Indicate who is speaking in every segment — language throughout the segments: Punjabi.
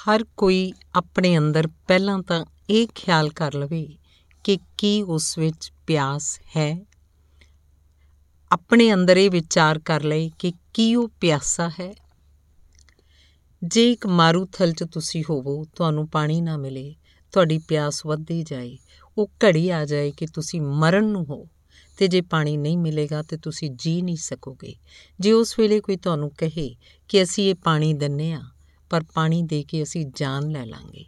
Speaker 1: ਹਰ ਕੋਈ ਆਪਣੇ ਅੰਦਰ ਪਹਿਲਾਂ ਤਾਂ ਇਹ ਖਿਆਲ ਕਰ ਲਵੇ ਕਿ ਕੀ ਉਸ ਵਿੱਚ ਪਿਆਸ ਹੈ। ਆਪਣੇ ਅੰਦਰ ਇਹ ਵਿਚਾਰ ਕਰ ਲਏ ਕਿ ਕੀ ਉਹ ਪਿਆਸਾ ਹੈ। ਜੇ ਇੱਕ ਮਾਰੂਥਲ 'ਚ ਤੁਸੀਂ ਹੋਵੋ, ਤੁਹਾਨੂੰ ਪਾਣੀ ਨਾ ਮਿਲੇ, ਤੁਹਾਡੀ ਪਿਆਸ ਵੱਧਦੀ ਜਾਏ, ਉਹ ਘੜੀ ਆ ਜਾਏ ਕਿ ਤੁਸੀਂ ਮਰਨ ਨੂੰ ਹੋ, ਤੇ ਜੇ ਪਾਣੀ ਨਹੀਂ ਮਿਲੇਗਾ ਤੇ ਤੁਸੀਂ ਜੀ ਨਹੀਂ ਸਕੋਗੇ। ਜੇ ਉਸ ਵੇਲੇ ਕੋਈ ਤੁਹਾਨੂੰ ਕਹੇ ਕਿ ਅਸੀਂ ਇਹ ਪਾਣੀ ਦਿੰਨੇ ਆ ਪਰ ਪਾਣੀ ਦੇ ਕੇ ਅਸੀਂ ਜਾਨ ਲੈ ਲਾਂਗੇ।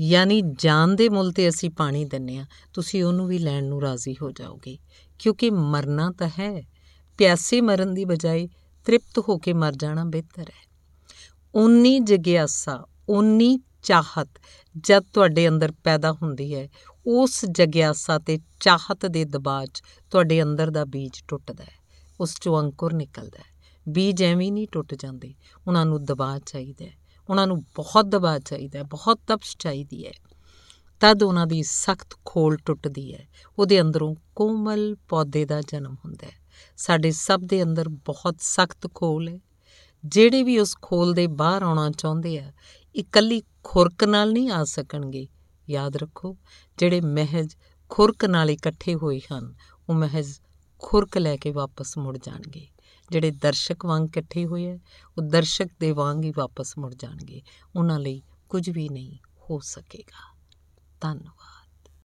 Speaker 1: ਯਾਨੀ ਜਾਨ ਦੇ ਮੁੱਲ ਤੇ ਅਸੀਂ ਪਾਣੀ ਦਿੰਨੇ ਆ, ਤੁਸੀਂ ਉਹਨੂੰ ਵੀ ਲੈਣ ਨੂੰ ਰਾਜ਼ੀ ਹੋ ਜਾਓਗੇ। ਕਿਉਂਕਿ ਮਰਨਾ ਤਾਂ ਹੈ, ਪਿਆਸੇ ਮਰਨ ਦੀ ਬਜਾਏ ਤ੍ਰਿਪਤ ਹੋ ਕੇ ਮਰ ਜਾਣਾ ਬਿਹਤਰ ਹੈ। ਉਨੀ ਜਗਿਆਸਾ ਉਨੀ ਚਾਹਤ ਜਦ ਤੁਹਾਡੇ ਅੰਦਰ ਪੈਦਾ ਹੁੰਦੀ ਹੈ, ਉਸ ਜਗਿਆਸਾ ਤੇ ਚਾਹਤ ਦੇ ਦਬਾਅ 'ਚ ਤੁਹਾਡੇ ਅੰਦਰ ਦਾ ਬੀਜ ਟੁੱਟਦਾ ਹੈ, ਉਸ 'ਚੋਂ ਅੰਕੁਰ ਨਿਕਲਦਾ ਹੈ। ਬੀਜ ਐਵੇਂ ਨਹੀਂ ਟੁੱਟ ਜਾਂਦੇ। ਉਹਨਾਂ ਨੂੰ ਦਬਾਅ ਚਾਹੀਦਾ ਹੈ। ਉਹਨਾਂ ਨੂੰ ਬਹੁਤ ਦਬਾਅ ਚਾਹੀਦਾ ਹੈ, ਬਹੁਤ ਤਪਸ਼ ਚਾਹੀਦੀ ਹੈ। ਤਦ ਉਹਨਾਂ ਦੀ ਸਖਤ ਖੋਲ ਟੁੱਟਦੀ ਹੈ। ਉਹਦੇ ਅੰਦਰੋਂ ਕੋਮਲ ਪੌਦੇ ਦਾ ਜਨਮ ਹੁੰਦਾ ਹੈ। ਸਾਡੇ ਸਭ ਦੇ ਅੰਦਰ ਬਹੁਤ ਸਖਤ ਖੋਲ ਹੈ। ਜਿਹੜੇ ਵੀ ਉਸ ਖੋਲ ਦੇ ਬਾਹਰ ਆਉਣਾ ਚਾਹੁੰਦੇ ਆ ਇਕੱਲੀ ਖੁਰਕ ਨਾਲ ਨਹੀਂ ਆ ਸਕਣਗੇ। ਯਾਦ ਰੱਖੋ, ਜਿਹੜੇ ਮਹਿਜ ਖੁਰਕ ਨਾਲ ਇਕੱਠੇ ਹੋਏ ਹਨ, ਉਹ ਮਹਿਜ ਖੁਰਕ ਲੈ ਕੇ ਵਾਪਸ ਮੁੜ ਜਾਣਗੇ। ਜਿਹੜੇ ਦਰਸ਼ਕ ਵਾਂਗ ਇਕੱਠੇ ਹੋਏ ਆ, ਉਹ ਦਰਸ਼ਕ ਦੇ ਵਾਂਗ ਹੀ ਵਾਪਸ ਮੁੜ ਜਾਣਗੇ। ਉਹਨਾਂ ਲਈ ਕੁਝ ਵੀ ਨਹੀਂ ਹੋ ਸਕੇਗਾ। ਧੰਨਵਾਦ।